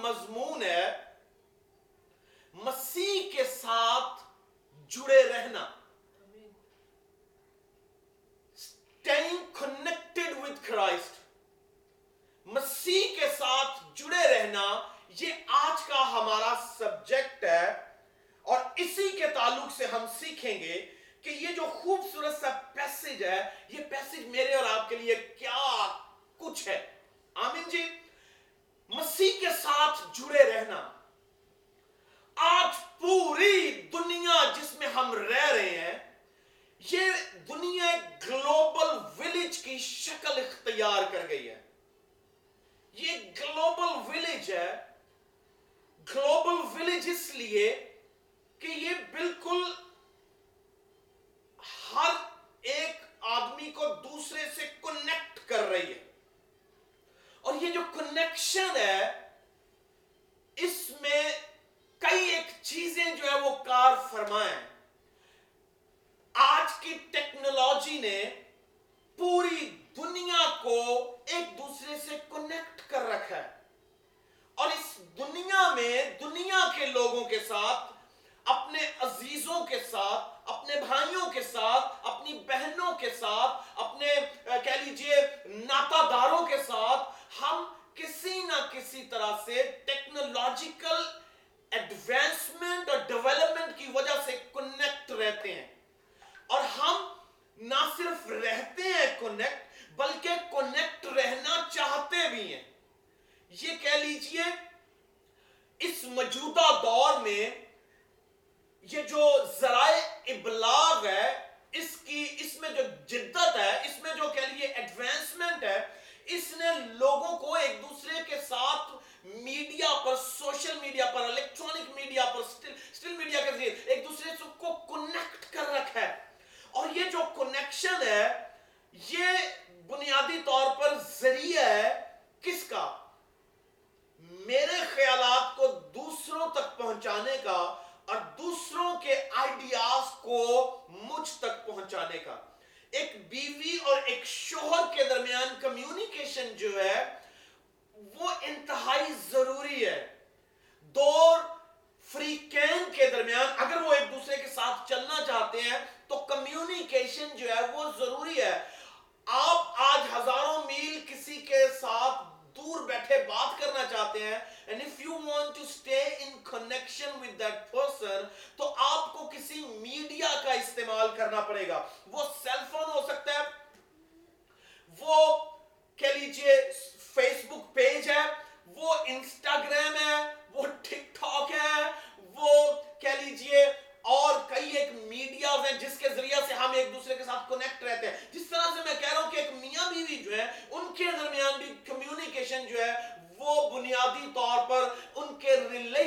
مضمون ہے مسیح کے ساتھ جڑے رہنا staying connected with Christ مسیح کے ساتھ جڑے رہنا یہ آج کا ہمارا سبجیکٹ ہے اور اسی کے تعلق سے ہم سیکھیں گے کہ یہ جو خوبصورت سا پیسج ہے یہ پیسج میرے اور آپ کے لیے کیا کچھ ہے آمین جی مسیح کے ساتھ جڑے رہنا آج پوری دنیا جس میں ہم رہ رہے ہیں یہ دنیا ایک گلوبل ولیج کی شکل اختیار کر گئی ہے یہ گلوبل ولیج ہے گلوبل ولیج اس لیے کہ یہ بالکل ہر ایک آدمی کو دوسرے سے کنیکٹ کر رہی ہے اور یہ جو کنیکشن ہے اس میں کئی ایک چیزیں جو کار فرمائیں آج کی ٹیکنالوجی نے پوری دنیا کو ایک دوسرے سے کنیکٹ کر رکھا ہے۔ اور اس دنیا میں دنیا کے لوگوں کے ساتھ، اپنے عزیزوں کے ساتھ، اپنے بھائیوں کے ساتھ، اپنی بہنوں کے ساتھ، اپنے کہہ لیجیے ناتا داروں کے ساتھ ہم کسی نہ کسی طرح سے ٹیکنالوجیکل ایڈوانسمنٹ اور ڈیولپمنٹ کی وجہ سے کنیکٹ رہتے ہیں۔ اور ہم نہ صرف رہتے ہیں کنیکٹ بلکہ کنیکٹ رہنا چاہتے بھی ہیں۔ یہ کہہ لیجیے، اس موجودہ دور میں یہ جو ذرائع ابلاغ ہے، اس کی، اس میں جو جدت ہے، اس میں جو کہہ لیجیے ایڈوانسمنٹ ہے، اس نے لوگوں کو ایک دوسرے کے ساتھ میڈیا پر سوشل میڈیا پر الیکٹرانک میڈیا پر سٹل میڈیا کے ذریعے ایک دوسرے کو کنیکٹ کر رکھا ہے اور یہ جو کنیکشن ہے یہ بنیادی طور پر ذریعہ ہے کس کا میرے خیالات کو دوسروں تک پہنچانے کا اور دوسروں کے آئیڈیاز کو مجھ تک پہنچانے کا ایک بیوی اور ایک شوہر کے درمیان کمیونیکیشن جو ہے وہ انتہائی ضروری ہے دور فریقین کے درمیان اگر وہ ایک دوسرے کے ساتھ چلنا چاہتے ہیں تو کمیونیکیشن جو ہے وہ ضروری ہے آپ آج ہزاروں میل کسی کے ساتھ دور بیٹھے بات کرنا چاہتے ہیں and if you want to stay in connection with that person تو آپ کو کسی میڈیا کا استعمال کرنا پڑے گا وہ سیل فون ہو سکتا ہے وہ کہہ لیجیے فیس بک پیج ہے وہ انسٹاگرام ہے وہ ٹک ٹاک ہے وہ کہہ لیجیے اور کئی ایک میڈیاز ہیں جس کے ذریعہ سے ہم ایک دوسرے کے ساتھ کنیکٹ رہتے ہیں جس طرح سے میں کہہ رہا ہوں کہ ایک میاں بیوی جو ہے ان کے درمیان بھی کمیونیکیشن جو ہے وہ بنیادی طور پر ان کے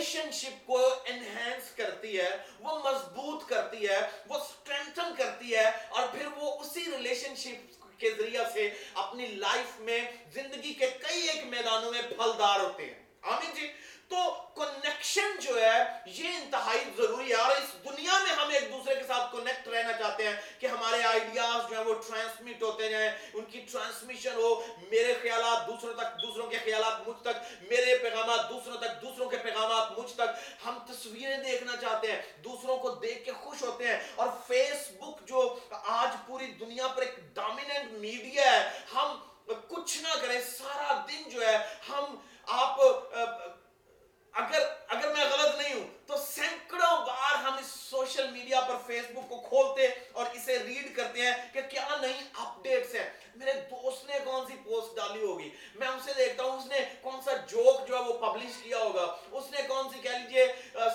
ریلیشن شپ کو انہینس کرتی ہے، وہ مضبوط کرتی ہے، وہ اسٹرینتھن کرتی ہے اور پھر وہ اسی ریلیشن شپ کے ذریعہ سے اپنی لائف میں زندگی کے کئی ایک میدانوں میں پھلدار ہوتے ہیں۔ آمین جی؟ تو کنیکشن جو ہے، یہ انتہائی ضروری ہے۔ اور اس دنیا میں ہم ایک دوسرے کے ساتھ کنیکٹ رہنا چاہتے ہیں کہ ہمارے آئیڈیاز جو ہیں وہ ٹرانسمٹ ہوتے جائیں، ان کی ٹرانسمیشن ہو۔ میرے خیالات دوسروں تک، دوسروں کے خیالات مجھ تک، میرے پیغامات دوسروں تک، دوسروں کے پیغامات مجھ تک۔ ہم تصویریں دیکھنا چاہتے ہیں، دوسروں کو دیکھ کے خوش ہوتے ہیں۔ اور فیس بک جو آج پوری دنیا پر ایک ڈومیننٹ میڈیا ہے، ہم کچھ نہ کریں، سارا دن جو ہے، ہم آپ اگر اگر میں غلط نہیں ہوں، تو سینکڑوں بار ہم اس سوشل میڈیا پر فیس بک کو کھولتے اور اسے ریڈ کرتے ہیں کہ کیا نئی اپ ڈیٹس ہیں۔ میرے دوست نے کون سی پوسٹ ڈالی ہوگی؟ میں اسے دیکھتا ہوں، اس نے کون سا جوک جو ہے وہ پبلش کیا ہوگا؟ اس نے کون سی کہہ لیجیے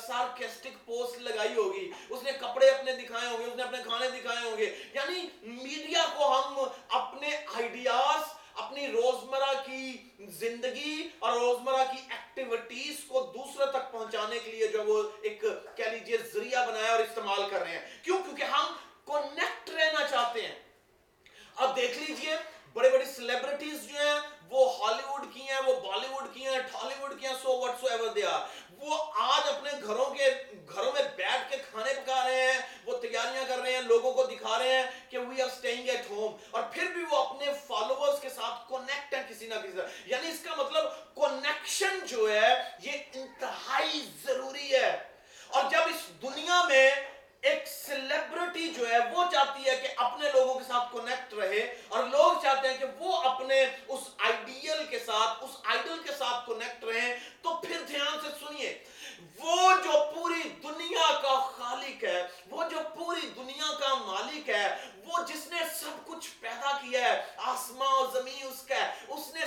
سارکیسٹک پوسٹ لگائی ہوگی؟ اس نے کپڑے اپنے دکھائے ہوں گے، اس نے اپنے کھانے دکھائے ہوں گے؟ یعنی میڈیا کو ہم اپنے آئیڈیاز اپنی روزمرہ کی زندگی اور روزمرہ کی ایکٹیویٹیز کو دوسرے تک پہنچانے کے لیے جو وہ ایک کہہ لیجیے ذریعہ بنایا اور استعمال کر رہے ہیں کیوں کیونکہ ہم کنیکٹ رہنا چاہتے ہیں اب دیکھ لیجیے بڑے بڑے سیلیبریٹیز جو ہیں وہ ہالی ووڈ کی ہیں وہ بالی ووڈ کی ہیں ٹھالی ووڈ کی ہیں so whatsoever they are وہ آج اپنے گھروں کے گھروں میں بیٹھ کے کھانے پکا رہے ہیں وہ تیاریاں کر رہے ہیں لوگوں کو دکھا رہے ہیں کہ we are staying at home اور پھر بھی وہ اپنے فالوورز کے ساتھ کنیکٹ ہیں کسی نہ کسی یعنی اس کا مطلب کنیکشن جو جو ہے یہ انتہائی ضروری ہے اور جب اس دنیا میں ایک سیلیبریٹی جو ہے وہ چاہتی ہے کہ اپنے لوگوں کے ساتھ کنیکٹ رہے اور لوگ چاہتے ہیں کہ وہ اپنے اس آئیڈیل کے ساتھ اس آئیڈل کے ساتھ کنیکٹ رہیں تو پھر دھیان سے سنیے وہ جو پوری دنیا کا خالق ہے وہ جو پوری دنیا کا مالک ہے وہ جس نے سب کچھ پیدا کیا ہے آسمان و زمین اس کا ہے اس نے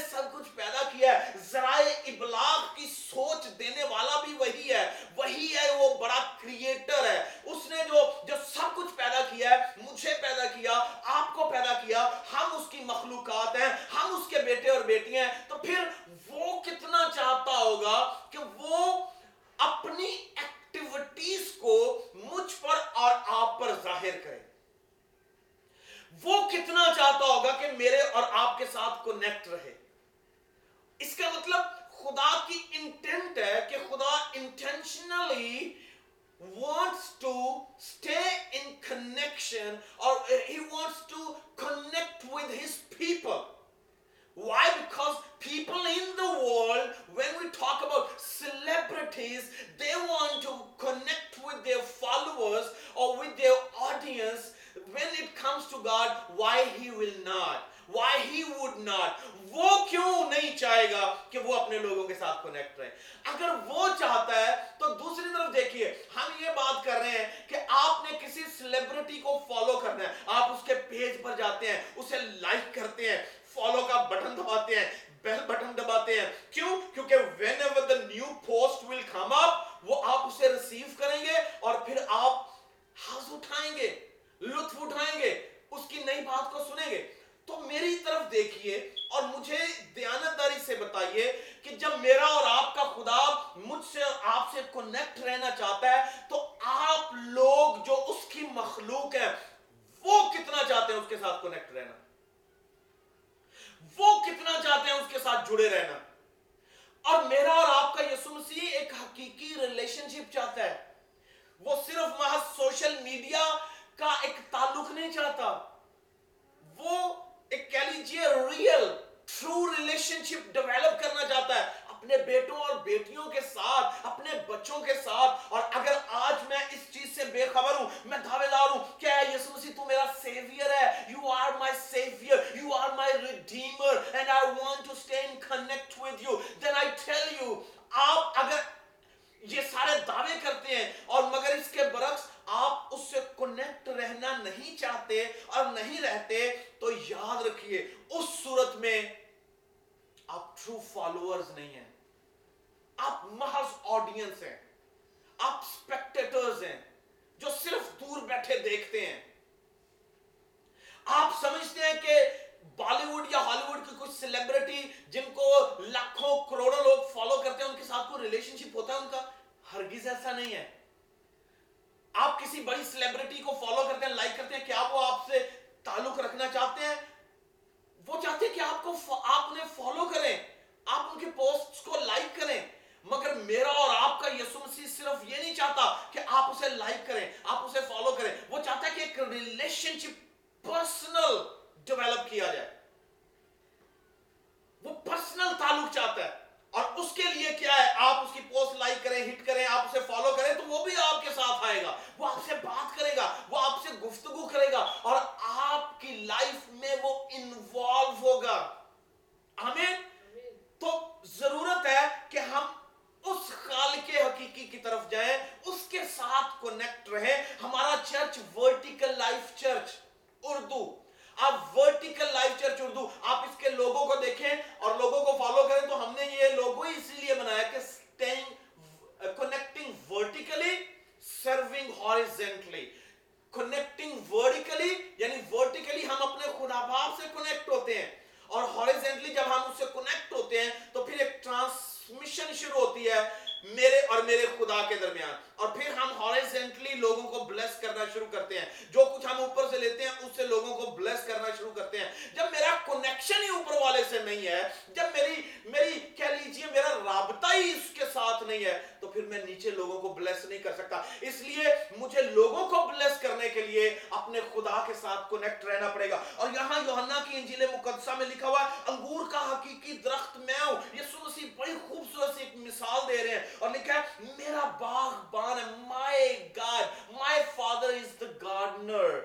مجھے لوگوں کو بلیس کرنے کے لیے اپنے خدا کے ساتھ کنیکٹ رہنا پڑے گا۔ اور یہاں یوحنا کی انجیل مقدسہ میں لکھا ہوا ہے، انگور کا حقیقی درخت میں ہوں۔ یسوع مسیح بڑی خوبصورت سی ایک مثال دے رہے ہیں۔ اور لکھا ہے، میرا باغبان ہے my God my father is the gardener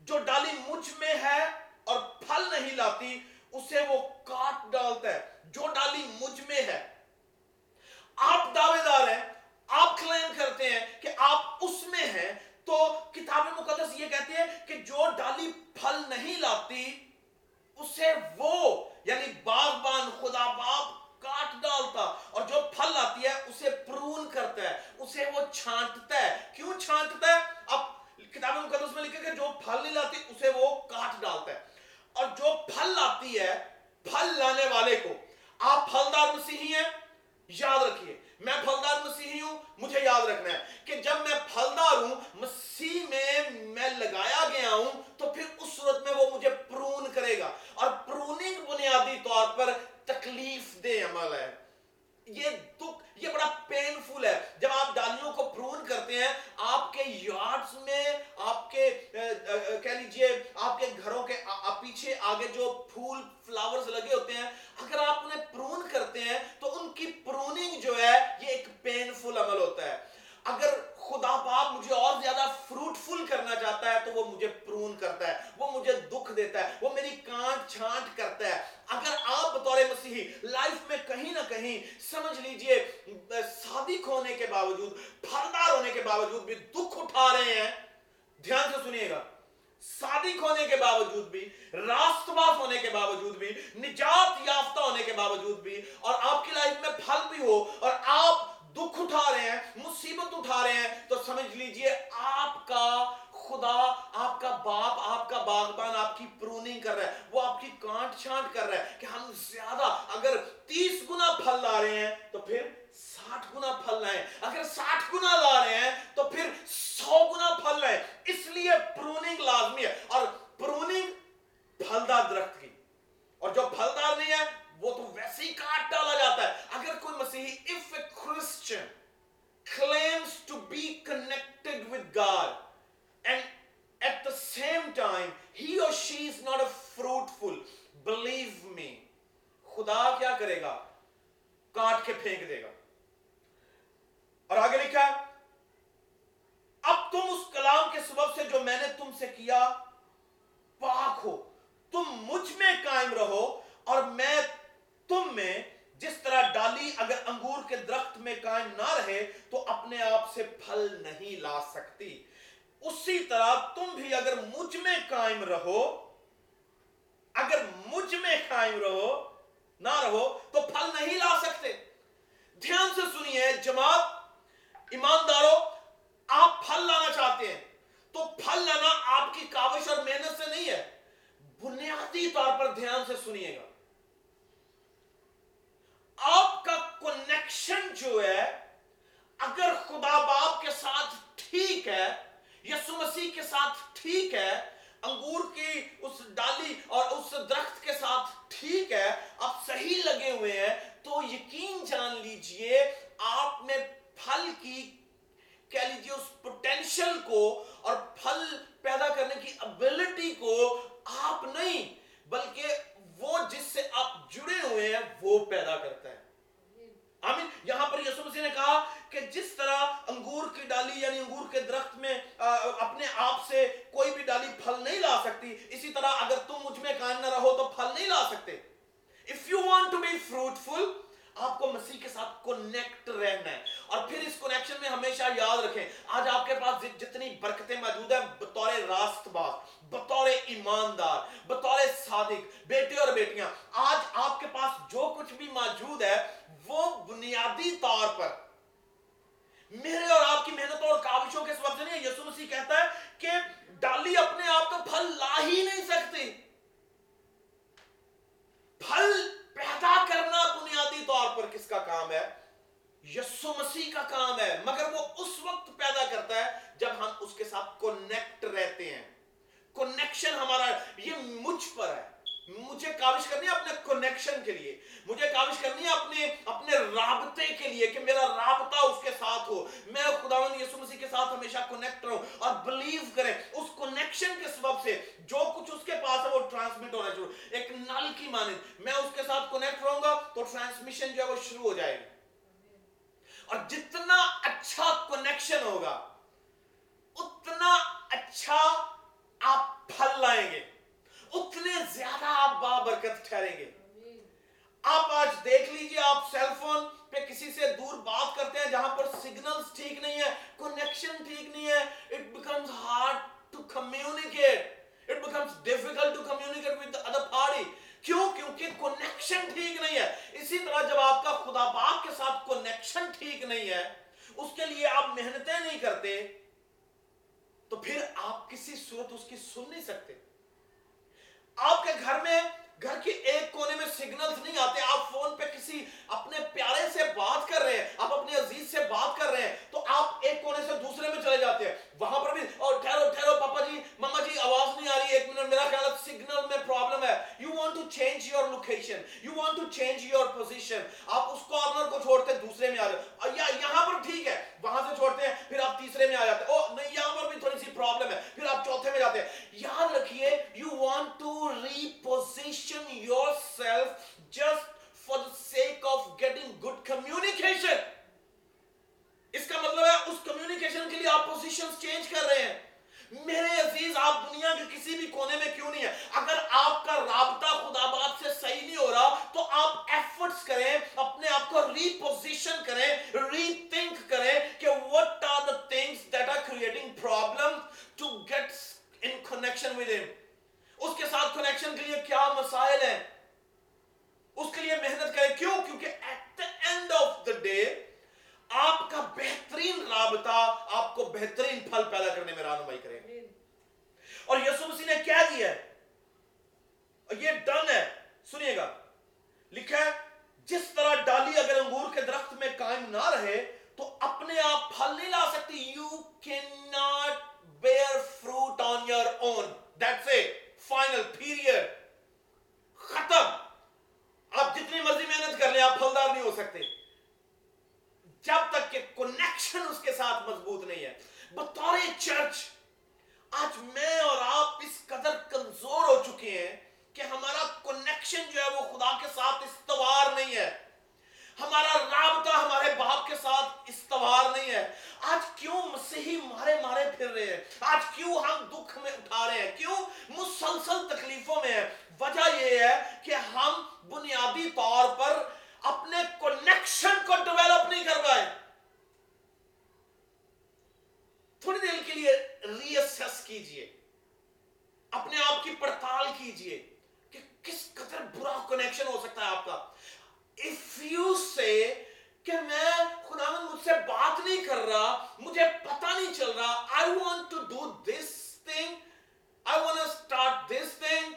جو ڈالی مجھ میں ہے اور پھل نہیں لاتی، اسے وہ کاٹ ڈالتا ہے۔ جو ڈالی مجھ میں ہے، آپ دعوے دار ہیں آپ کلیم کرتے ہیں کہ آپ اس میں ہیں، تو کتاب مقدس یہ کہتے ہیں کہ جو ڈالی پھل نہیں لاتی، اسے وہ یعنی باغبان خدا باپ کاٹ ڈالتا اور جو پھل لاتی ہے، اسے پرون کرتا ہے، اسے وہ چھانٹتا ہے۔ کیوں چھانٹتا ہے؟ اب کتاب مقدس میں لکھا کہ جو پھل نہیں لاتی، اسے وہ کاٹ ڈالتا ہے۔ اور جو پھل لاتی ہے، پھل لانے والے کو، آپ پھلدار مسیحی ہیں، یاد رکھیے میں پھلدار مسیحی ہوں، مجھے یاد رکھنا ہے کہ جب میں پھلدار ہوں، مسیح میں میں لگایا گیا ہوں، تو پھر اس صورت میں وہ مجھے پرون کرے گا اور پروننگ بنیادی طور پر تکلیف دے عمل ہے یہ دکھ یہ بڑا پینفل ہے جب آپ ڈالیوں کو پرون کرتے ہیں آپ کے یارڈز میں آپ کے کہہ لیجیے آپ کے گھروں کے پیچھے آگے جو پھول فلاورز لگے ہوتے ہیں اگر آپ انہیں پرون کرتے ہیں تو ان کی پروننگ جو ہے یہ ایک پینفل عمل ہوتا ہے اگر خدا باپ مجھے اور زیادہ فروٹفل کرنا چاہتا ہے تو وہ مجھے پرون کرتا ہے وہ مجھے دکھ دیتا ہے وہ میری کانٹ چھانٹ کرتا ہے اگر آپ بطور مسیحی لائف میں کہیں نہ کہیں سمجھ لیجیے صادق ہونے کے باوجود، پھلدار ہونے کے باوجود بھی دکھ اٹھا رہے ہیں۔ دھیان سے سنیے گا۔ صادق ہونے کے باوجود بھی راست باز ہونے کے باوجود بھی، نجات یافتہ ہونے کے باوجود بھی، اور آپ کی لائف میں پھل بھی ہو اور آپ دکھ اٹھا رہے ہیں، مصیبت اٹھا رہے ہیں، تو سمجھ لیجیے، آپ کا خدا، آپ کا باپ، آپ کا باغبان آپ کی پروننگ کر رہا ہے۔ وہ آپ کی کانٹ چھانٹ کر رہا ہے کہ ہم زیادہ اگر تیس گنا پھل لا رہے ہیں، تو پھر ساٹھ گنا پھل لائیں اگر ساٹھ گنا لا رہے ہیں تو پھر سو گنا پھل لائیں اس لیے پروننگ لازمی ہے۔ اور پروننگ پھلدار درخت کی۔ اور جو پھلدار نہیں ہے، وہ تو ویسے ہی کاٹ ڈالا جاتا ہے۔ اگر کوئی مسیحی if a Christian claims to be connected with God and at the same time he or she is not a fruitful believe me خدا کیا کرے گا؟ کاٹ کے پھینک دے گا۔ اور آگے لکھا ہے، اب تم اس کلام کے سبب سے جو میں نے تم سے کیا، پاک ہو۔ تم مجھ میں قائم رہو اور میں تم میں جس طرح ڈالی اگر انگور کے درخت میں قائم نہ رہے تو اپنے آپ سے پھل نہیں لا سکتی۔ اسی طرح تم بھی اگر مجھ میں قائم رہو، اگر مجھ میں قائم رہو، نہ رہو تو پھل نہیں لا سکتے۔ دھیان سے سنیے، جماعت ایمانداروں، آپ پھل لانا چاہتے ہیں۔ تو پھل لانا آپ کی کاوش اور محنت سے نہیں ہے، بنیادی طور پر دھیان سے سنیے گا۔ آپ کا کنیکشن جو ہے، اگر خدا باپ کے ساتھ ٹھیک ہے، یسو مسیح کے ساتھ ٹھیک ہے، انگور کی اس ڈالی اور اس درخت کے ساتھ ٹھیک ہے، آپ صحیح لگے ہوئے ہیں، تو یقین جان لیجیے، آپ میں پھل کی کہہ لیجیے اس پوٹینشل کو اور پھل پیدا کرنے کی ابیلٹی کو آپ نہیں، بلکہ وہ جس سے آپ جڑے ہوئے ہیں، وہ پیدا کرتا ہے آمین۔ یہاں پر یسو مسیح نے کہا کہ جس طرح انگور کی ڈالی یعنی انگور کے درخت میں اپنے آپ سے کوئی بھی ڈالی پھل نہیں لا سکتی، اسی طرح اگر تم مجھ میں قائم نہ رہو تو پھل نہیں لا سکتے۔ If you want to be fruitful آپ کو مسیح کے ساتھ کنیکٹ رہنا ہے۔ اور پھر اس کنیکشن میں ہمیشہ یاد رکھیں، آج آپ کے پاس جتنی برکتیں موجود ہیں، بطور راست باز بطور ایماندار، بطور صادق بیٹے اور بیٹیاں، آج آپ کے پاس جو کچھ بھی موجود ہے، وہ بنیادی طور پر میرے اور آپ کی محنتوں اور کاوشوں کے سبب سے نہیں یسو مسیح کہتا ہے کہ ڈالی اپنے آپ کو، پھل لا ہی نہیں سکتی۔ پھل پیدا کرنا بنیادی طور پر کس کا کام ہے؟ یسو مسیح کا کام ہے۔ مگر وہ اس وقت پیدا کرتا ہے جب ہم اس کے ساتھ کونیکٹ رہتے ہیں۔ کنیکشن ہمارا یہ مجھ پر ہے۔ مجھے کاوش کرنی ہے اپنے کنیکشن کے لیے۔ مجھے کاوش کرنی ہے اپنے اپنے رابطے کے لیے کہ میرا رابطہ اس کے ساتھ ہو۔ میں خداوند یسوع مسیح کے ساتھ ہمیشہ کنیکٹ رہوں اور بلیو کریں۔ اس کنیکشن کے سبب سے جو کچھ اس کے پاس ہے وہ ٹرانسمٹ ہونا شروع۔ ایک نل کی مانند، میں اس کے ساتھ کنیکٹ رہوں گا تو ٹرانسمیشن جو ہے وہ شروع ہو جائے گی۔ اور جتنا اچھا کنیکشن ہوگا، اتنا اچھا آپ پھل لائیں گے۔ اتنے زیادہ آپ بابرکت ٹھہریں گے۔ آپ آج دیکھ لیجیے، آپ سیل فون پہ کسی سے دور بات کرتے ہیں جہاں پر سگنلز ٹھیک نہیں ہے کنیکشن ٹھیک نہیں ہے it becomes hard to communicate it becomes difficult to communicate with other party کیوں؟ کیونکہ کنیکشن ٹھیک نہیں ہے۔ اسی طرح جب آپ کا خدا باپ کے ساتھ کنیکشن ٹھیک نہیں ہے، اس کے لیے آپ محنتیں نہیں کرتے، تو پھر آپ کسی صورت اس کی سن نہیں سکتے۔ آپ کے گھر میں گھر کے ایک کونے میں سگنلز نہیں آتے، آپ فون پہ کسی اپنے پیارے سے بات کر رہے ہیں، آپ اپنے عزیز سے بات کر رہے ہیں، تو آپ ایک کونے سے دوسرے میں چلے جاتے ہیں۔ وہاں پر بھی، اور ٹھہرو ٹھہرو، پاپا جی مما جی آواز نہیں آ رہی، ایک منٹ، میرا خیال ہے سگنل میں پرابلم ہے۔ You want to change your location you want to change your position آپ اس کارنر کو چھوڑتے، دوسرے میں آ جاتے یا یہاں پر ٹھیک ہے، وہاں سے چھوڑتے ہیں، پھر آپ تیسرے میں آ جاتے ہیں۔ او نہیں، یہاں پر بھی تھوڑی سی پرابلم ہے۔ پھر آپ چوتھے میں جاتے ہیں۔ یاد رکھیے you want to reposition yourself just for the sake of getting good communication اس کا مطلب ہے اس کمیونیکیشن کے لیے آپ پوزیشن چینج کر رہے ہیں میرے عزیز آپ دنیا کے کسی بھی کونے میں کیوں نہیں ہے اگر آپ کا رابطہ خدا باپ سے صحیح نہیں ہو رہا تو آپ ایفرٹس کریں اپنے آپ کو ری پوزیشن کریں ری تھنک کریں کہ what are the things that are creating problem to get in connection with him اس کے ساتھ کنیکشن کے لیے کیا مسائل ہیں اس کے لیے محنت کریں کیوں کیونکہ at the end of the day آپ کا بہترین رابطہ آپ کو بہترین پھل پیدا کرنے میں رہنمائی کرے گا اور یسوع مسیح نے کیا دیا ہے اور یہ ڈن ہے سنیے گا لکھا ہے جس طرح ڈالی اگر انگور کے درخت میں قائم نہ رہے تو اپنے آپ پھل نہیں لا سکتی you can not bear fruit on your own that's a final period ختم آپ جتنی مرضی محنت کر لیں آپ پھلدار نہیں ہو سکتے جب تک کہ کنیکشن اس کے ساتھ مضبوط نہیں ہے بطور چرچ آج میں اور آپ اس قدر کمزور ہو چکے ہیں کہ ہمارا کنیکشن جو ہے وہ خدا کے ساتھ استوار نہیں ہے ہمارا رابطہ ہمارے باپ کے ساتھ استوار نہیں ہے آج کیوں مسیحی مارے مارے پھر رہے ہیں۔ آج کیوں ہم دکھ میں اٹھا رہے ہیں؟ کیوں مسلسل تکلیفوں میں ہیں؟ وجہ یہ ہے کہ ہم بنیادی طور پر اپنے کنیکشن کو ڈیولپ نہیں کر پائے۔ تھوڑی دیر کے لیے ری اسس کیجیے۔ اپنے آپ کی پڑتال کیجیے کہ کس قدر برا کنیکشن ہو سکتا ہے آپ کا۔ If you say کہ میں خداوند مجھ سے بات نہیں کر رہا، مجھے پتہ نہیں چل رہا۔ I want to do this thing. I want to start this thing.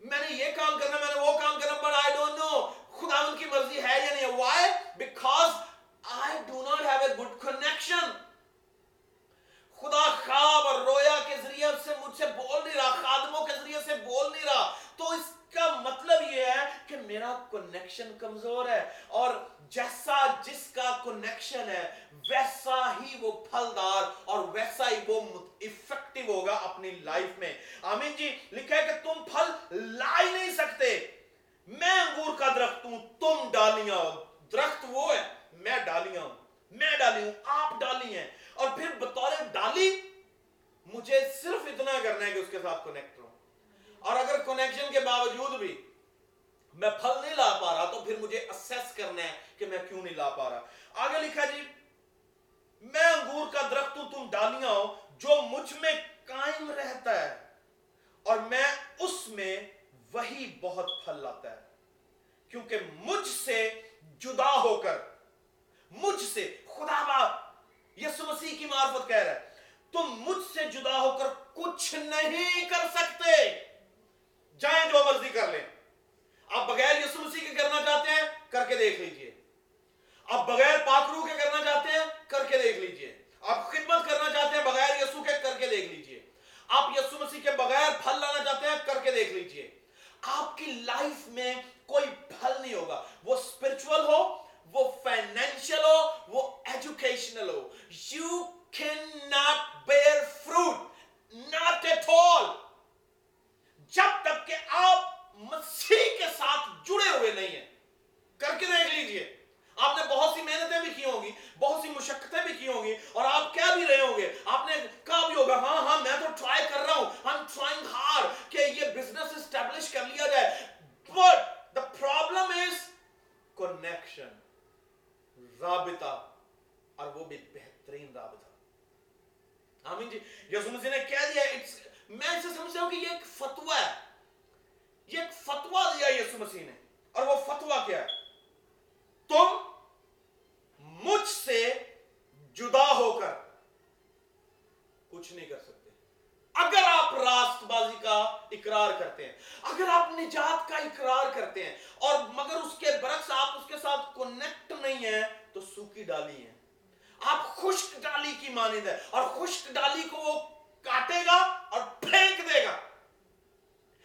میں نے یہ کام کرنا، میں نے وہ کام کرنا، but I don't know خداوند کی مرضی ہے یا نہیں۔ Why? Because I do not have a good connection. خدا خواب اور رویا کے ذریعے سے مجھ سے بول نہیں رہا، خادموں کے ذریعے سے بول نہیں رہا۔ تو اس کا مطلب یہ ہے کہ میرا کنیکشن کمزور ہے اور جیسا جس کا کنیکشن ہے، ویسا ہی وہ پھلدار اور ویسا ہی وہ افیکٹو ہوگا اپنی لائف میں۔ آمین جی لکھا ہے کہ تم پھل لا ہی نہیں سکتے۔ میں انگور کا درخت ہوں، تم ڈالیاں ہو۔ درخت وہ ہے، میں ڈالیاں ہوں۔ میں ڈالی ہوں، آپ ڈالی ہیں۔ اور پھر بطور ڈالی، مجھے صرف اتنا کرنا ہے کہ اس کے ساتھ کنیکٹ اور اگر کنیکشن کے باوجود بھی میں پھل نہیں لا پا رہا تو پھر مجھے اسیس کرنا ہے کہ میں کیوں نہیں لا پا رہا۔ آگے لکھا جی میں انگور کا درخت ہوں، تم ڈالیاں ہو، جو مجھ میں قائم رہتا ہے اور میں اس میں وہی بہت پھل لاتا ہے۔ کیونکہ مجھ سے جدا ہو کر، مجھ سے، خدا باپ، یسو مسیح کی معرفت کہہ رہا ہے، تم مجھ سے جدا ہو کر کچھ نہیں کر سکتے۔ جائیں جو مرضی کر لیں۔ آپ بغیر یسو مسیح کے کرنا چاہتے ہیں، کر کے دیکھ لیجیے۔ آپ بغیر پاکرو کے کرنا چاہتے ہیں، کر کے دیکھ لیجیے۔ آپ خدمت کرنا چاہتے ہیں، بغیر یسو کے، کر کے دیکھ لیجیے۔ آپ یسو مسیح کے بغیر پھل لانا چاہتے ہیں کر کے دیکھ لیجیے آپ کی لائف میں کوئی پھل نہیں ہوگا وہ اسپرچول ہو وہ فائنینشیل ہو وہ educational who you can not bear fruit not at all جب تک کہ آپ مسیح کے ساتھ جڑے ہوئے نہیں ہیں کر کے دیکھ لیجیے آپ نے بہت سی محنتیں بھی کی ہوں گی بہت مشقتیں بھی کی ہوں گی اور آپ کہہ بھی رہے ہوں گے آپ نے کہا بھی ہوگا ہاں ہاں میں تو ٹرائی کر رہا ہوں I'm trying hard کہ یہ بزنس اسٹیبلش کر لیا جائے but the problem is connection رابطہ اور وہ بھی بہترین رابطہ آمین جی یسوع مسیح نے کہہ دیا it's- میں اسے سمجھتا ہوں کہ یہ ایک فتوہ ہے یہ ایک فتوہ دیا یسوع مسیح نے اور وہ فتوہ کیا ہے تم مجھ سے جدا ہو کر کچھ نہیں کر سکتے اگر آپ راست بازی کا اقرار کرتے ہیں اگر آپ نجات کا اقرار کرتے ہیں اور مگر اس کے برعکس آپ اس کے ساتھ کنیکٹ نہیں ہیں سوکھی ڈالی ہیں۔ آپ خشک ڈالی کی مانند ہے اور خشک ڈالی کو وہ کاٹے گا اور پھینک دے گا۔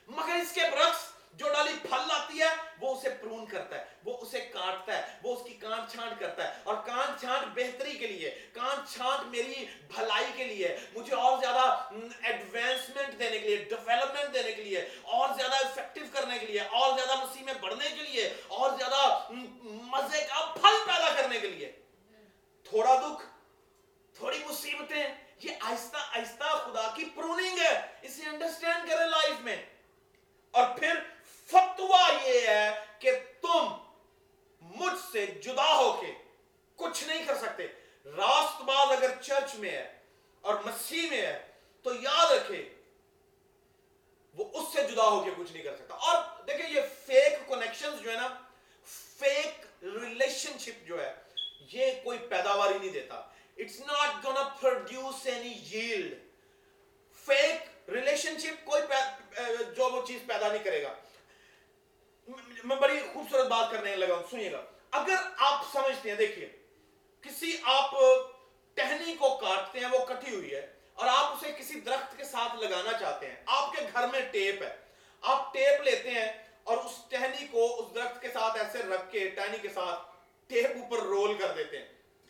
مگر اس کے برعکس جو ڈالی پھل لاتی ہے، وہ اسے پرون کرتا ہے، وہ اسے کاٹتا ہے، وہ اس کی کانٹ چھانٹ کرتا ہے۔ اور کانٹ چھانٹ بہتری کے لیے کانٹ چھانٹ میری بھلائی کے لیے، مجھے اور زیادہ ایڈوانسمنٹ دینے کے لیے ڈیولپمنٹ دینے کے لیے، اور زیادہ افیکٹو کرنے کے لیے، اور زیادہ مسیح میں بڑھنے کے لیے، اور زیادہ مزے کا پھل پیدا کرنے کے لیے۔ تھوڑا دکھ، تھوڑی مصیبتیں، یہ آہستہ آہستہ خدا کی پروننگ ہے۔ اسے انڈرسٹینڈ کریں لائف میں۔ اور پھر فتوا یہ ہے کہ تم مجھ سے جدا ہو کے کچھ نہیں کر سکتے۔ راست باز اگر چرچ میں ہے اور مسیح میں ہے، تو یاد رکھے، وہ اس سے جدا ہو کے کچھ نہیں کر سکتا۔ اور دیکھیں، یہ فیک کنیکشن جو ہے نا فیک ریلیشن شپ جو ہے، یہ کوئی پیداواری نہیں دیتا۔ It's not gonna produce any yield fake relationship کوئی جو وہ چیز پیدا نہیں کرے گا۔ میں بڑی خوبصورت بات کرنے لگا ہوں سنیے گا۔ اگر آپ سمجھتے ہیں، دیکھیے، کسی آپ ٹہنی کو کاٹتے ہیں، وہ کٹی ہوئی ہے، اور آپ اسے کسی درخت کے ساتھ لگانا چاہتے ہیں، آپ کے گھر میں ٹیپ ہے۔ آپ ٹیپ لیتے ہیں اور اس ٹہنی کو اس درخت کے ساتھ ایسے رکھ کے، ٹہنی کے ساتھ ٹیپ اوپر رول کر دیتے ہیں۔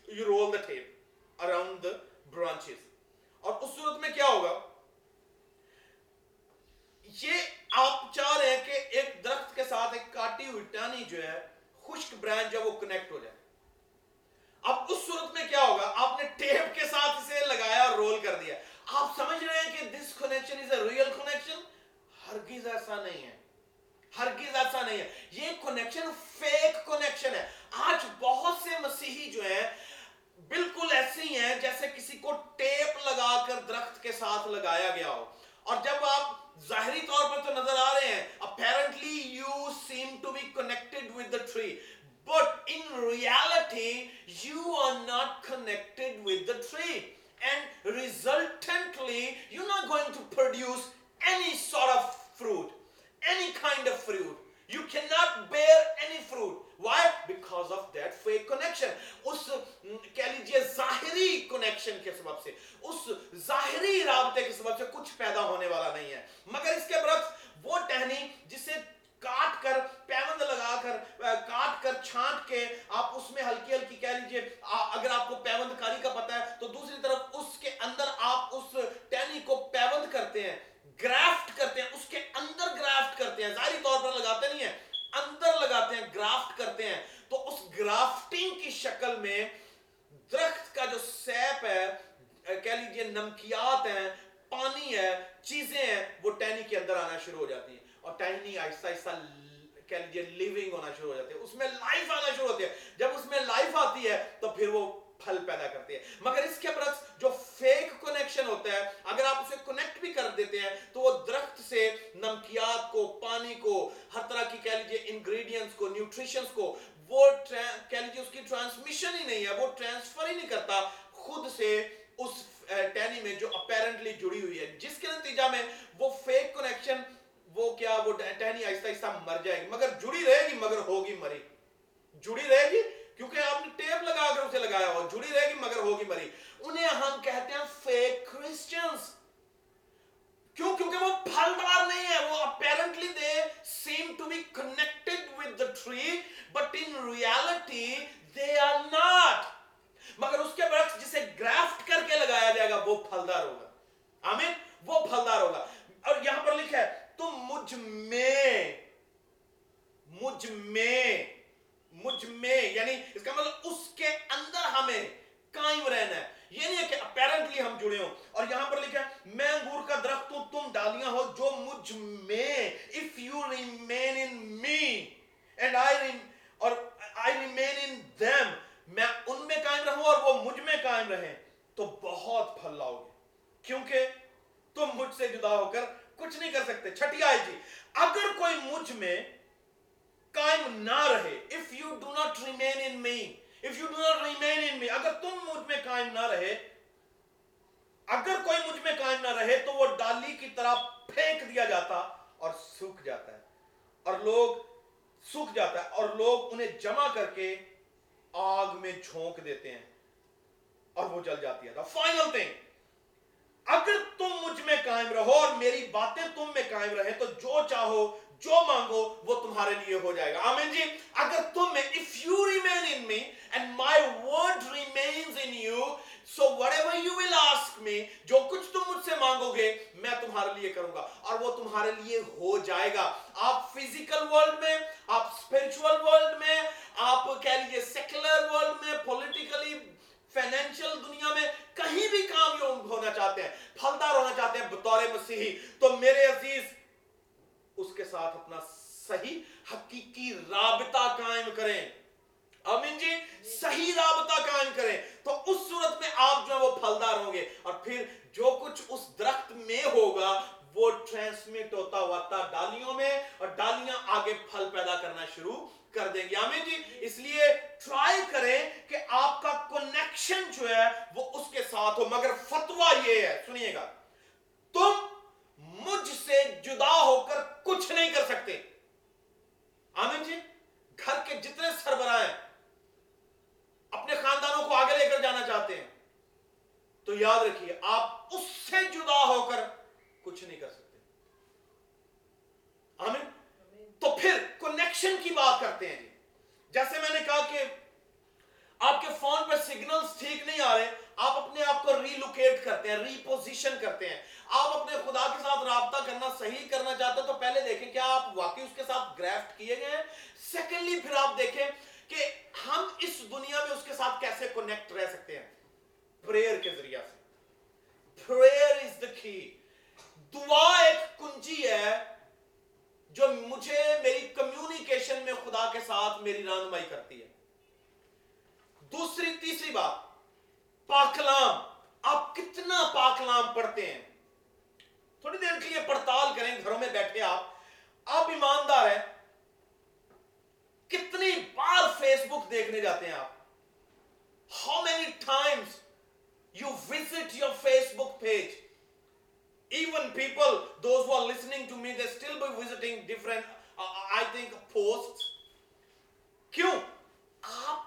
You roll the tape around the branches اور اس صورت میں کیا ہوگا؟ یہ آپ چاہ رہے ہیں کہ ایک درخت کے ساتھ ایک کاٹی ہوئی ٹہنی جو ہے، خشک برانچ جو وہ کنیکٹ ہو جائے۔ اب اس صورت میں کیا ہوگا؟ آپ نے ٹیپ کے ساتھ اسے لگایا اور رول کر دیا۔ آپ سمجھ رہے ہیں کہ this connection is a real connection ہرگز ایسا نہیں ہے۔ ہرگز ایسا نہیں ہے۔ یہ کنیکشن فیک کنیکشن ہے۔ آج بہت سے مسیحی جو ہیں، بالکل ایسے ہی ہیں جیسے کسی کو ٹیپ لگا کر درخت کے ساتھ لگایا گیا ہو۔ اور جب آپ ظاہری طور پر تو نظر آ رہے ہیں۔ اب you seem to be connected with the tree but in reality you are not connected with the tree and resultantly you're not going to produce any sort of fruit any kind of fruit you cannot bear any fruit why because of that fake connection اس کہہ لیجیے ظاہری connection کے سبب سے اس ظاہری رابطے کے سبب سے کچھ پیدا ہونے والا نہیں ہے مگر اس کے برعکس وہ ٹہنی جسے کاٹ کر پیوند لگا کر کاٹ کر چھانٹ کے آپ اس میں ہلکی ہلکی کہہ لیجیے اگر آپ کو پیوند کاری کا پتہ ہے تو دوسری طرف اس کے اندر آپ اس ٹہنی کو پیوند کرتے ہیں گرافٹ کرتے ہیں اس کے اندر گرافٹ کرتے ہیں ظاہری طور پر لگاتے نہیں ہیں اندر لگاتے ہیں گرافٹ کرتے ہیں تو اس گرافٹنگ کی شکل میں درخت کا جو سیپ ہے کہہ لیجیے نمکیات ہیں پانی ہے چیزیں ہیں وہ ٹہنی کے اندر آنا شروع ہو جاتی ہیں اور ٹہنی آہستہ آہستہ کہہ لیجیے لیونگ ہونا شروع ہو جاتی ہے اس میں لائف آنا شروع ہوتی ہے جب اس میں لائف آتی ہے تو پھر وہ پھل پیدا کرتے ہیں مگر اس کے برعکس جو فیک کنیکشن ہوتا ہے، اگر آپ اسے کنیکٹ بھی کر دیتے ہیں، تو وہ درخت سے نمکیات کو، پانی کو، ہر طرح کی کہہ لیجیے انگریڈینٹس کو نیوٹریشنز کو، وہ کہہ لیجیے اس کی ٹرانسمیشن ہی نہیں ہے، وہ ٹرانسفر ہی نہیں کرتا خود سے اس ٹینی میں جو اپیرنٹلی جڑی ہوئی ہے۔ جس کے نتیجہ میں وہ فیک کنیکشن وہ کیا، وہ ٹہنی آہستہ آہستہ مر جائے گی۔ مگر جڑی رہے گی، مگر ہوگی مری۔ جڑی رہے گی کیونکہ آپ نے ٹیپ لگا کر اسے لگایا ہوا جڑی رہے گی مگر ہوگی مری۔ انہیں ہم کہتے ہیں فیک کرسچنز کیوں؟ کیونکہ وہ پھلدار نہیں ہے وہ apparently they seem to be connected with the tree but in reality they are not مگر اس کے برعکس جسے گرافٹ کر کے لگایا جائے گا، وہ پھلدار ہوگا۔ آمین؟ وہ پھلدار ہوگا۔ اور یہاں پر لکھا ہے تم مجھ میں مجھ میں مجھ میں یعنی اس کا مطلب اس کے اندر ہمیں قائم رہنا ہے۔ یہ نہیں ہے کہ اپیرنٹلی ہم جڑے ہوں۔ اور یہاں پر لکھا ہے، میں انگور کا درخت ہوں، تم ڈالیاں ہو، جو مجھ میں، if you remain in me and I rem اور I remain in them میں ان میں قائم رہوں اور وہ مجھ میں قائم رہیں، تو بہت پھل لاؤ گے۔ کیونکہ تم مجھ سے جدا ہو کر کچھ نہیں کر سکتے۔ چھٹی آئے جی اگر کوئی مجھ میں قائم نہ رہے۔ If you do not remain in me if you do not remain in me اگر تم مجھ میں قائم نہ رہے، اگر کوئی مجھ میں قائم نہ رہے تو وہ ڈالی کی طرح پھینک دیا جاتا اور سوکھ جاتا ہے۔ اور لوگ سوکھ جاتا ہے اور لوگ انہیں جمع کر کے آگ میں جھونک دیتے ہیں اور وہ جل جاتی ہے۔ فائنل تھنگ اگر تم مجھ میں قائم رہو اور میری باتیں تم میں قائم رہے تو جو چاہو جو مانگو وہ تمہارے لیے ہو جائے گا۔ آمین جی اگر تم میں، if you remain in me and my word remains in you so whatever you will ask me جو کچھ تم مجھ سے مانگو گے میں تمہارے لیے کروں گا۔ اور وہ تمہارے لیے ہو جائے گا۔ آپ فزیکل ورلڈ میں، آپ اسپرچل ورلڈ میں، آپ کہہ لیجیے سیکولر ورلڈ میں پولیٹیکلی فائنینشیل دنیا میں کہیں بھی کامیاب ہونا چاہتے ہیں، پھلدار ہونا چاہتے ہیں بطور مسیحی۔ تو میرے عزیز کے ساتھ اپنا صحیح حقیقی رابطہ قائم کریں۔ امین جی صحیح رابطہ قائم کریں۔ تو اس صورت میں آپ جو ہے وہ پھلدار ہوں گے۔ اور پھر جو کچھ اس درخت میں ہوگا، وہ ٹرانسمٹ ہوتا ہوا تھا ڈالیوں میں اور ڈالیاں آگے پھل پیدا کرنا شروع کر دیں گے۔ آمین جی اس لیے ٹرائی کریں کہ آپ کا کنیکشن جو ہے وہ اس کے ساتھ ہو۔ مگر فتوہ یہ ہے، سنیے گا۔ تم مجھ سے جدا ہو کر کچھ نہیں کر سکتے۔ آمین جی گھر کے جتنے سربراہ ہیں، اپنے خاندانوں کو آگے لے کر جانا چاہتے ہیں۔ تو یاد رکھیے، آپ اس سے جدا ہو کر کچھ نہیں کر سکتے۔ آمین؟ تو پھر کنیکشن کی بات کرتے ہیں۔ جی جیسے میں نے کہا کہ آپ کے فون پر سگنلز ٹھیک نہیں آ رہے، آپ اپنے آپ کو ری لوکیٹ کرتے ہیں ری پوزیشن کرتے ہیں۔ آپ اپنے خدا کے ساتھ رابطہ کرنا صحیح کرنا چاہتے ہیں تو پہلے دیکھیں کیا آپ واقعی اس کے ساتھ گریفٹ کیے گئے ہیں؟ سیکنڈلی پھر آپ دیکھیں کہ ہم اس دنیا میں اس کے ساتھ کیسے کنیکٹ رہ سکتے ہیں؟ پریئر کے ذریعہ سے۔ پریئر از دا کی دعا ایک کنجی ہے جو مجھے میری کمیونیکیشن میں خدا کے ساتھ میری رہنمائی کرتی ہے۔ دوسری، تیسری بات پاکلام آپ کتنا پاکلام پڑھتے ہیں؟ تھوڑی دیر کے لیے پڑتال کریں گھروں میں بیٹھے آپ۔ آپ ایماندار ہیں۔ کتنی بار فیس بک دیکھنے جاتے ہیں آپ۔ How many times you visit your Facebook page even people those who are listening to me they still be visiting different uh, i think posts. کیوں؟ آپ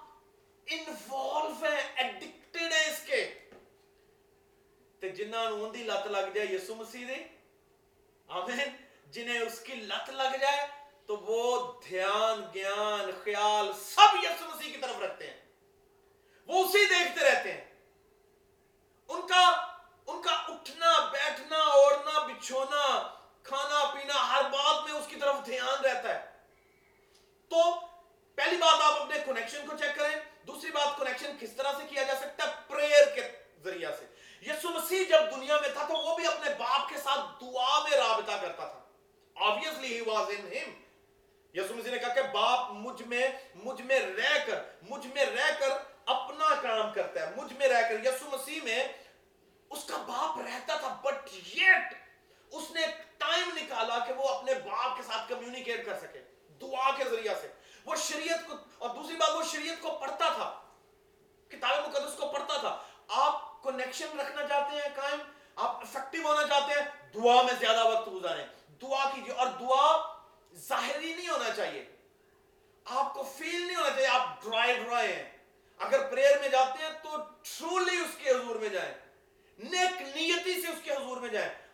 انوالو ہیں ایڈکٹڈ ہیں اس کے۔ تے جنہاں نوں دی لت لگ جائے یسوع مسیح دی آمین جنہیں اس کی لت لگ جائے تو وہ دھیان گیان خیال سب یسوع مسیح کی طرف رکھتے ہیں وہ اسی دیکھتے رہتے ہیں ان کا ان کا اٹھنا بیٹھنا اوڑھنا بچھونا کھانا پینا ہر بات میں اس کی طرف دھیان رہتا ہے تو پہلی بات آپ اپنے کنیکشن کو چیک کریں دوسری بات کنیکشن کس طرح سے کیا جا سکتا ہے یسو مسیح جب دنیا میں تھا تو وہ بھی اپنے باپ کے ساتھ دعا میں رابطہ کرتا تھا۔ Obviously he was in him. Yesu Masih نے کہا کہ باپ مجھ میں مجھ میں رہ کر، مجھ میں رہ کر اپنا کام کرتا ہے، مجھ میں رہ کر۔ یسو مسیح میں اس کا باپ رہتا تھا بٹ یٹ اس نے ٹائم نکالا کہ وہ اپنے باپ کے ساتھ کمیونیکیٹ کر سکے، دعا کے ذریعہ سے۔ وہ شریعت کو، اور دوسری بات، وہ شریعت کو پڑھتا تھا، کتاب مقدس کو پڑھتا تھا۔ آپ کنیکشن رکھنا چاہتے ہیں، قائم، آپ افیکٹو ہونا چاہتے ہیں، دعا میں زیادہ وقت گزاریں۔ دعا کیجیے، اور دعا ظاہری نہیں ہونا چاہیے۔ آپ کو فیل نہیں ہونا چاہیے، آپ ڈرائی ڈرائی ہیں۔ اگر پریئر میں جاتے ہیں تو ٹرولی اس کے حضور میں جائیں۔ نیک نیتی سے اس کے حضور میں جائیں۔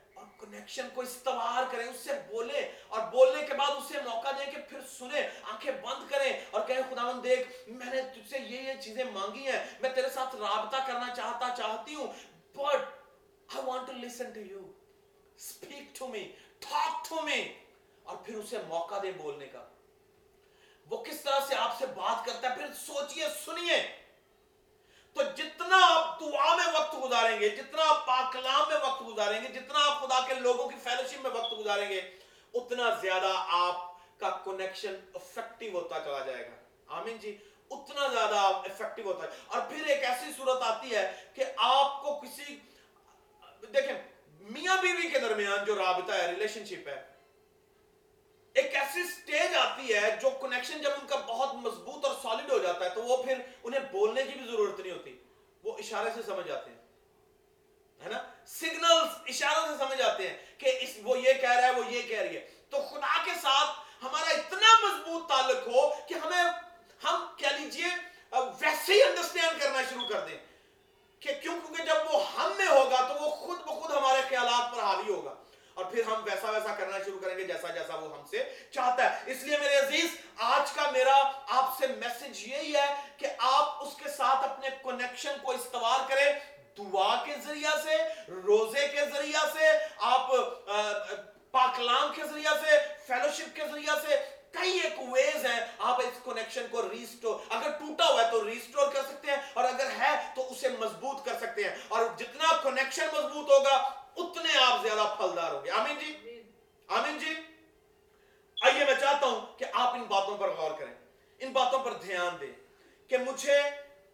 کنیکشن کو استوار کریں، اس سے بولے اور بولنے کے بعد اسے موقع دیں کہ پھر سنیں، آنکھیں بند کریں اور کہیں، خداوند دیکھ، میں نے تجھ سے یہ یہ چیزیں مانگی ہیں، میں تیرے ساتھ رابطہ کرنا چاہتا، چاہتی ہوں، but I want to listen to you. Speak to me. Talk to me. اور پھر اسے موقع دے بولنے کا۔ وہ کس طرح سے آپ سے بات کرتا ہے؟ پھر سوچئے سنیے تو جتنا دعا میں وقت گزاریں گے، جتنا آپ پاک کلام میں وقت گزاریں گے، جتنا آپ خدا کے لوگوں کی فیلوشپ میں وقت گزاریں گے، اتنا زیادہ آپ کا کنیکشن افیکٹو ہوتا چلا جائے گا۔ آمین جی اتنا زیادہ افیکٹو ہوتا ہے اور پھر ایک ایسی صورت آتی ہے کہ آپ کو کسی، دیکھیں، میاں بیوی کے درمیان جو رابطہ ہے ریلیشن شپ ہے ایک ایسی سٹیج آتی ہے جو کنیکشن جب ان کا بہت مضبوط اور سالڈ ہو جاتا ہے تو وہ پھر انہیں بولنے کی بھی ضرورت نہیں ہوتی، وہ اشارے سے سمجھ آتے ہیں ہے نا سگنلز اشاروں سے سمجھ آتے ہیں کہ اس وہ یہ کہہ رہا ہے وہ یہ کہہ رہی ہے تو خدا کے ساتھ ہمارا اتنا مضبوط تعلق ہو کہ ہمیں ہم کہہ لیجیے ویسے ہی انڈرسٹینڈ کرنا شروع کر دیں کہ کیوں کیونکہ جب وہ ہم میں ہوگا تو وہ خود بخود ہمارے خیالات پر حاوی ہوگا اور پھر ہم ویسا ویسا کرنا شروع کریں گے جیسا جیسا وہ ہم سے چاہتا ہے اس لیے میرے عزیز آج کا میرا آپ سے میسج یہی ہے کہ آپ اس کے ساتھ اپنے کنیکشن کو استوار کریں دعا کے ذریعہ سے روزے کے ذریعہ سے آپ پاکلام کے ذریعہ سے فیلوشپ کے ذریعہ سے کئی ایک ویز ہیں آپ اس کنیکشن کو ریسٹور اگر ٹوٹا ہوا ہے تو ریسٹور کر سکتے ہیں اور اگر ہے تو اسے مضبوط کر سکتے ہیں اور جتنا کنیکشن مضبوط ہوگا اتنے آپ زیادہ پھلدار ہوگے آمین جی۔ آمین جی؟ آئیے میں چاہتا ہوں کہ آپ ان باتوں پر غور کریں ان باتوں پر دھیان دیں کہ مجھے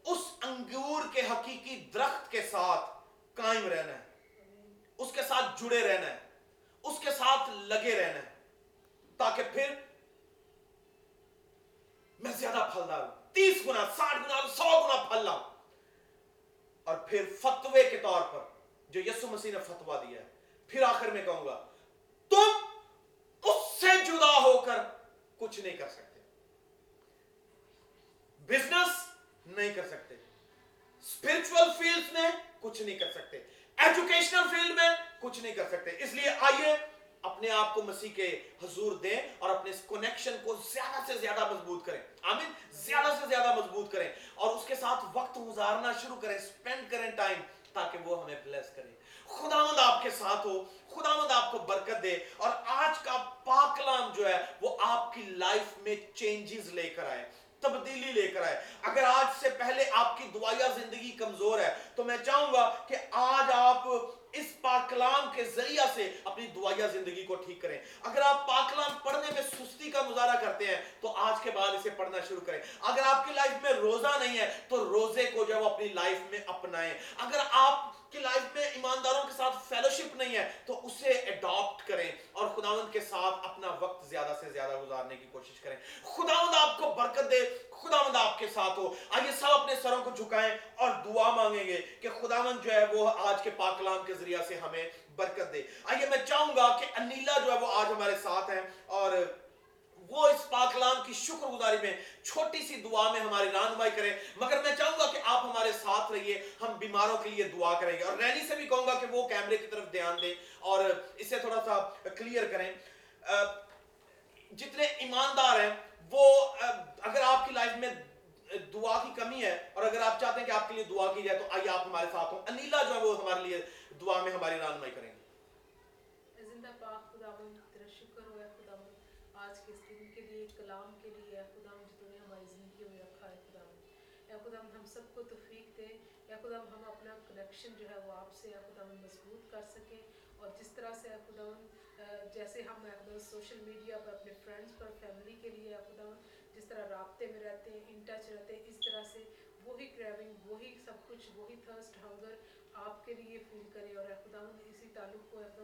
اس انگور کے حقیقی درخت کے ساتھ قائم رہنا ہے اس کے ساتھ جڑے رہنا ہے اس کے ساتھ لگے رہنا ہے تاکہ پھر میں زیادہ پھلدار ہوں۔ تیس گنا ساٹھ گنا سو گنا پھل لاؤں۔ اور پھر فتوے کے طور پر جو یسو مسیح نے فتوا دیا ہے، پھر آخر میں کہوں گا، تم اس سے جدا ہو کر کچھ نہیں کر سکتے۔ بزنس نہیں کر سکتے۔ اسپرچل فیلڈ میں کچھ نہیں کر سکتے۔ ایجوکیشنل فیلڈ میں کچھ نہیں کر سکتے۔ اس لیے آئیے، اپنے آپ کو مسیح کے حضور دیں اور اپنے اس کنیکشن کو زیادہ سے زیادہ مضبوط کریں۔ آمین؟ زیادہ سے زیادہ مضبوط کریں۔ اور اس کے ساتھ وقت گزارنا شروع کریں۔ سپینڈ کریں ٹائم تاکہ وہ ہمیں بلیس کرے۔ خداوند آپ کے ساتھ ہو، خداوند آپ کو برکت دے۔ اور آج کا پاکلام جو ہے، وہ آپ کی لائف میں چینجز لے کر آئے، تبدیلی لے کر آئے۔ اگر آج سے پہلے آپ کی دعائیہ زندگی کمزور ہے، تو میں چاہوں گا کہ آج آپ اس پاکلام کے ذریعہ سے اپنی دعائیہ زندگی کو ٹھیک کریں۔ اگر آپ پاکلام پڑھنے میں سستی کا مظاہرہ کرتے ہیں، تو آج کے بعد اسے پڑھنا شروع کریں۔ اگر آپ کی لائف میں روزہ نہیں ہے، تو روزے کو جو اپنی لائف میں اپنائیں۔ اگر آپ کی لائف میں ایمانداروں کے ساتھ فیلوشپ نہیں ہے، تو اسے اڈاپٹ کریں اور خداوند کے ساتھ اپنا وقت زیادہ سے زیادہ گزارنے کی کوشش کریں۔ خداوند آپ کو برکت دے، خداوند آپ کے ساتھ ہو۔ آئیے سب اپنے سروں کو جھکائیں اور دعا مانگیں گے کہ خداوند جو ہے وہ آج کے پاکلام کے ذریعے ذریعہ سے ہمیں برکت دے۔ آئیے میں چاہوں گا کہ انیلا جو ہے وہ آج ہمارے ساتھ ہیں اور وہ اس پاکلام کی شکر گزاری میں چھوٹی سی دعا میں ہماری رہنمائی کریں۔ مگر میں چاہوں گا کہ آپ ہمارے ساتھ رہیے، ہم بیماروں کے لیے دعا کریں۔ گے اور رینی سے بھی کہوں گا کہ وہ کیمرے کی طرف دھیان دیں اور اسے تھوڑا سا کلیئر کریں۔ جتنے ایماندار ہیں، وہ اگر آپ کی لائف میں دعا کی کمی ہے اور اگر آپ چاہتے ہیں کہ آپ کے لیے دعا کی جائے تو آئیے آپ ہمارے ساتھ ہوں۔ انیلا جو ہے وہ ہمارے لیے دعا میں ہماری رہنمائی کریں گے۔ زندہ پاک، خدا تیرا شکر ہو خدا آج کے اس دن کے لیے، کلام کے لیے خدا جو تو نے ہماری زندگی میں رکھا ہے، خدا اے خدا ہم سب کو توفیق دے اے خدا ہم اپنا کنیکشن جو ہے وہ آپ سے اے خدا مضبوط کر سکیں۔ اور جس طرح سے اے خدا جیسے ہم خدا سوشل میڈیا پر، اپنے فرینڈس پر فیملی کے لیے خدا جس طرح رابطے میں رہتے ہیں ان ٹچ رہتے ہیں اس طرح سے وہی کریونگ وہی سب کچھ وہی تھرسٹ ہنگر آپ کے لیے فیل کرے اور خدا اسی تعلق کو ایک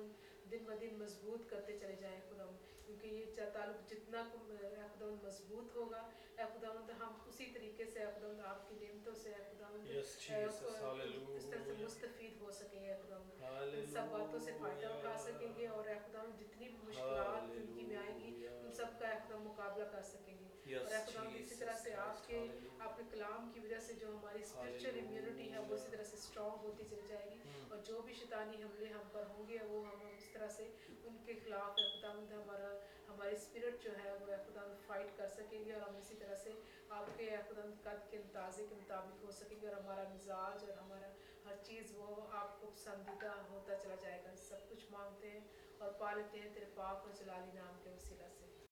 دن ب دن مضبوط کرتے چلے جائیں خدا کیونکہ یہ تعلق جتنا خدا مضبوط ہوگا اے خدا ہم اسی طریقے سے خدا آپ کی نعمتوں سے خدا اس طرح سے مستفید ہو سکیں گے خدا سب باتوں سے فائدہ اٹھا سکیں گے اور خدا جتنی بھی مشکلات زندگی میں آئیں گی ان سب کا خدا مقابلہ کر سکیں گے اور خدا اسی طرح سے آپ کے آپ کے کلام کی وجہ سے جو ہماری اسپرچل امیونٹی ہے وہ اسی طرح سے اسٹرانگ ہوتی چلی جائے گی اور جو بھی شیطانی حملے ہم پر ہوں گے وہ ہم اس طرح سے ان کے خلاف خدا ہمارا ہماری اسپرٹ جو ہے وہ خدا فائٹ کر سکیں گے اور ہم اسی طرح سے آپ کے خدا قد کے اندازے کے مطابق ہو سکیں گے اور ہمارا مزاج اور ہمارا ہر چیز وہ آپ کو پسندیدہ ہوتا چلا جائے گا۔ سب کچھ مانگتے ہیں اور پا لیتے ہیں تیرے پاک اور جلالی نام کے وسیلہ سے۔